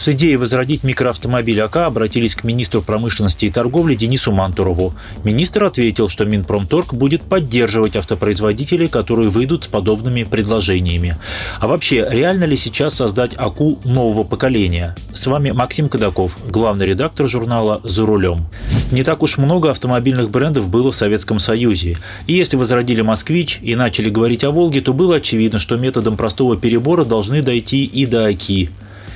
С идеей возродить микроавтомобиль АК обратились к министру промышленности и торговли Денису Мантурову. Министр ответил, что Минпромторг будет поддерживать автопроизводителей, которые выйдут с подобными предложениями. А вообще, реально ли сейчас создать АКУ нового поколения? С вами Максим Кадаков, главный редактор журнала «За рулем». Не так уж много автомобильных брендов было в Советском Союзе. И если возродили «Москвич» и начали говорить о «Волге», то было очевидно, что методом простого перебора должны дойти и до АКИ.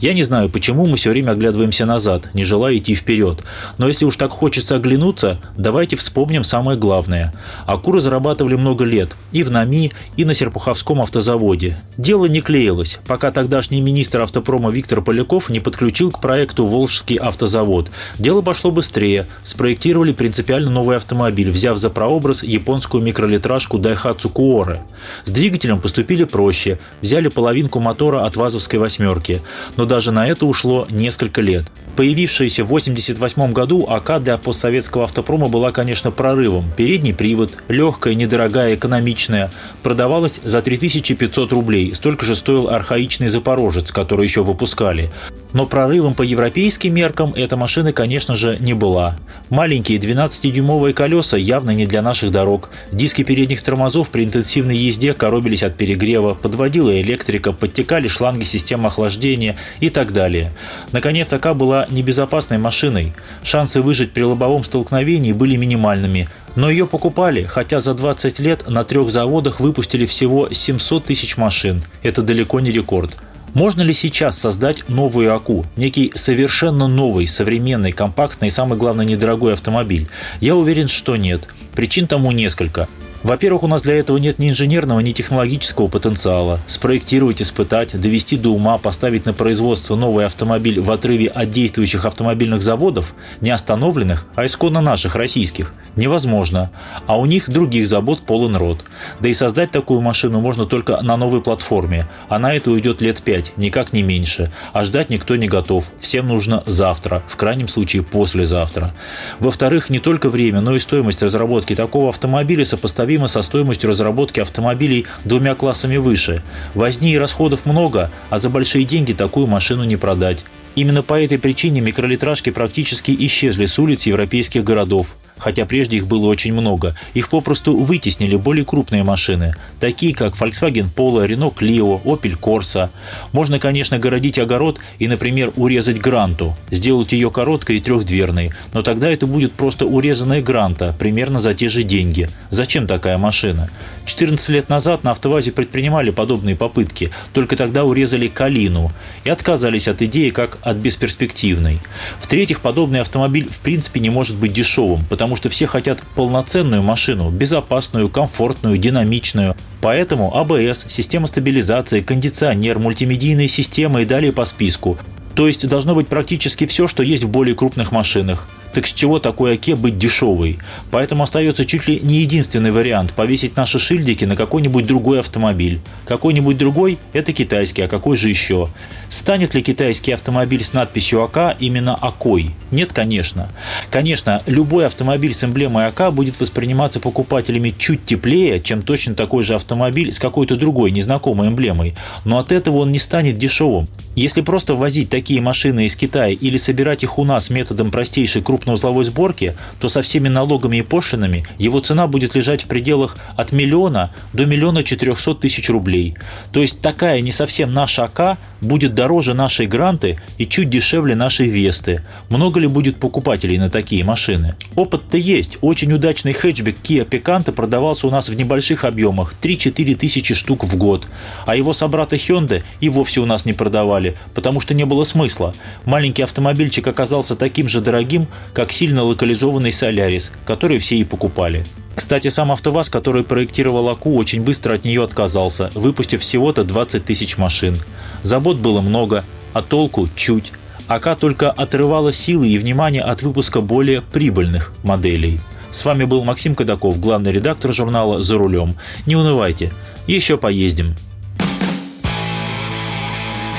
Я не знаю, почему мы все время оглядываемся назад, не желая идти вперед. Но если уж так хочется оглянуться, давайте вспомним самое главное. Аку зарабатывали много лет и в НАМИ, и на Серпуховском автозаводе. Дело не клеилось, пока тогдашний министр автопрома Виктор Поляков не подключил к проекту Волжский автозавод. Дело пошло быстрее. Спроектировали принципиально новый автомобиль, взяв за прообраз японскую микролитражку Daihatsu Kuore. С двигателем поступили проще. Взяли половинку мотора от ВАЗовской восьмерки. Но даже на это ушло несколько лет. Появившаяся в 1988 году АК для постсоветского автопрома была, конечно, прорывом. Передний привод, легкая, недорогая, экономичная, продавалась за 3500 рублей. Столько же стоил архаичный «Запорожец», который еще выпускали. Но прорывом по европейским меркам эта машина, конечно же, не была. Маленькие 12-дюймовые колеса явно не для наших дорог. Диски передних тормозов при интенсивной езде коробились от перегрева, подводила электрика, подтекали шланги системы охлаждения и так далее. Наконец, АК была небезопасной машиной. Шансы выжить при лобовом столкновении были минимальными, но ее покупали, хотя за 20 лет на трех заводах выпустили всего 700 тысяч машин. Это далеко не рекорд. Можно ли сейчас создать новую АКУ, некий совершенно новый, современный, компактный и, самое главное, недорогой автомобиль? Я уверен, что нет. Причин тому несколько. Во-первых, у нас для этого нет ни инженерного, ни технологического потенциала. Спроектировать, испытать, довести до ума, поставить на производство новый автомобиль в отрыве от действующих автомобильных заводов, не остановленных, а исконно наших, российских, невозможно. А у них других забот полон рот. Да и создать такую машину можно только на новой платформе, а на это уйдет лет пять, никак не меньше. А ждать никто не готов. Всем нужно завтра, в крайнем случае послезавтра. Во-вторых, не только время, но и стоимость разработки такого автомобиля сопоставима сопоставимо со стоимостью разработки автомобилей двумя классами выше. Возни и расходов много, а за большие деньги такую машину не продать. Именно по этой причине микролитражки практически исчезли с улиц европейских городов хотя прежде их было очень много. Их попросту вытеснили более крупные машины, такие как Volkswagen Polo, Renault Clio, Opel Corsa. Можно, конечно, городить огород и, например, урезать Гранту, сделать ее короткой и трехдверной, но тогда это будет просто урезанная Гранта, примерно за те же деньги. Зачем такая машина? 14 лет назад на АвтоВАЗе предпринимали подобные попытки, только тогда урезали Калину и отказались от идеи как от бесперспективной. В-третьих, подобный автомобиль в принципе не может быть дешевым, потому потому что все хотят полноценную машину, безопасную, комфортную, динамичную. Поэтому АБС, система стабилизации, кондиционер, мультимедийные системы и далее по списку. То есть должно быть практически все, что есть в более крупных машинах. Так с чего такой оке быть дешевой? Поэтому остается чуть ли не единственный вариант – повесить наши шильдики на какой-нибудь другой автомобиль. Какой-нибудь другой – это китайский, а какой же еще? Станет ли китайский автомобиль с надписью АК именно АКой? Нет, конечно. Конечно, любой автомобиль с эмблемой АК будет восприниматься покупателями чуть теплее, чем точно такой же автомобиль с какой-то другой незнакомой эмблемой. Но от этого он не станет дешевым. Если просто возить такие машины из Китая или собирать их у нас методом простейшей крупноузловой сборки, то со всеми налогами и пошлинами его цена будет лежать в пределах от миллиона до миллиона четырехсот тысяч рублей. То есть такая не совсем наша АК будет дороже нашей Гранты и чуть дешевле нашей Весты. Много ли будет покупателей на такие машины? Опыт-то есть. Очень удачный хэтчбек Kia Picanto продавался у нас в небольших объемах 3-4 тысячи штук в год. А его собрата Hyundai и вовсе у нас не продавали делали, потому что не было смысла. Маленький автомобильчик оказался таким же дорогим, как сильно локализованный Солярис, который все и покупали. Кстати, сам АвтоВАЗ, который проектировал АКУ, очень быстро от нее отказался, выпустив всего-то 20 тысяч машин. Забот было много, а толку чуть. АК только отрывала силы и внимание от выпуска более прибыльных моделей. С вами был Максим Кадаков, главный редактор журнала «За рулем». Не унывайте, еще поездим.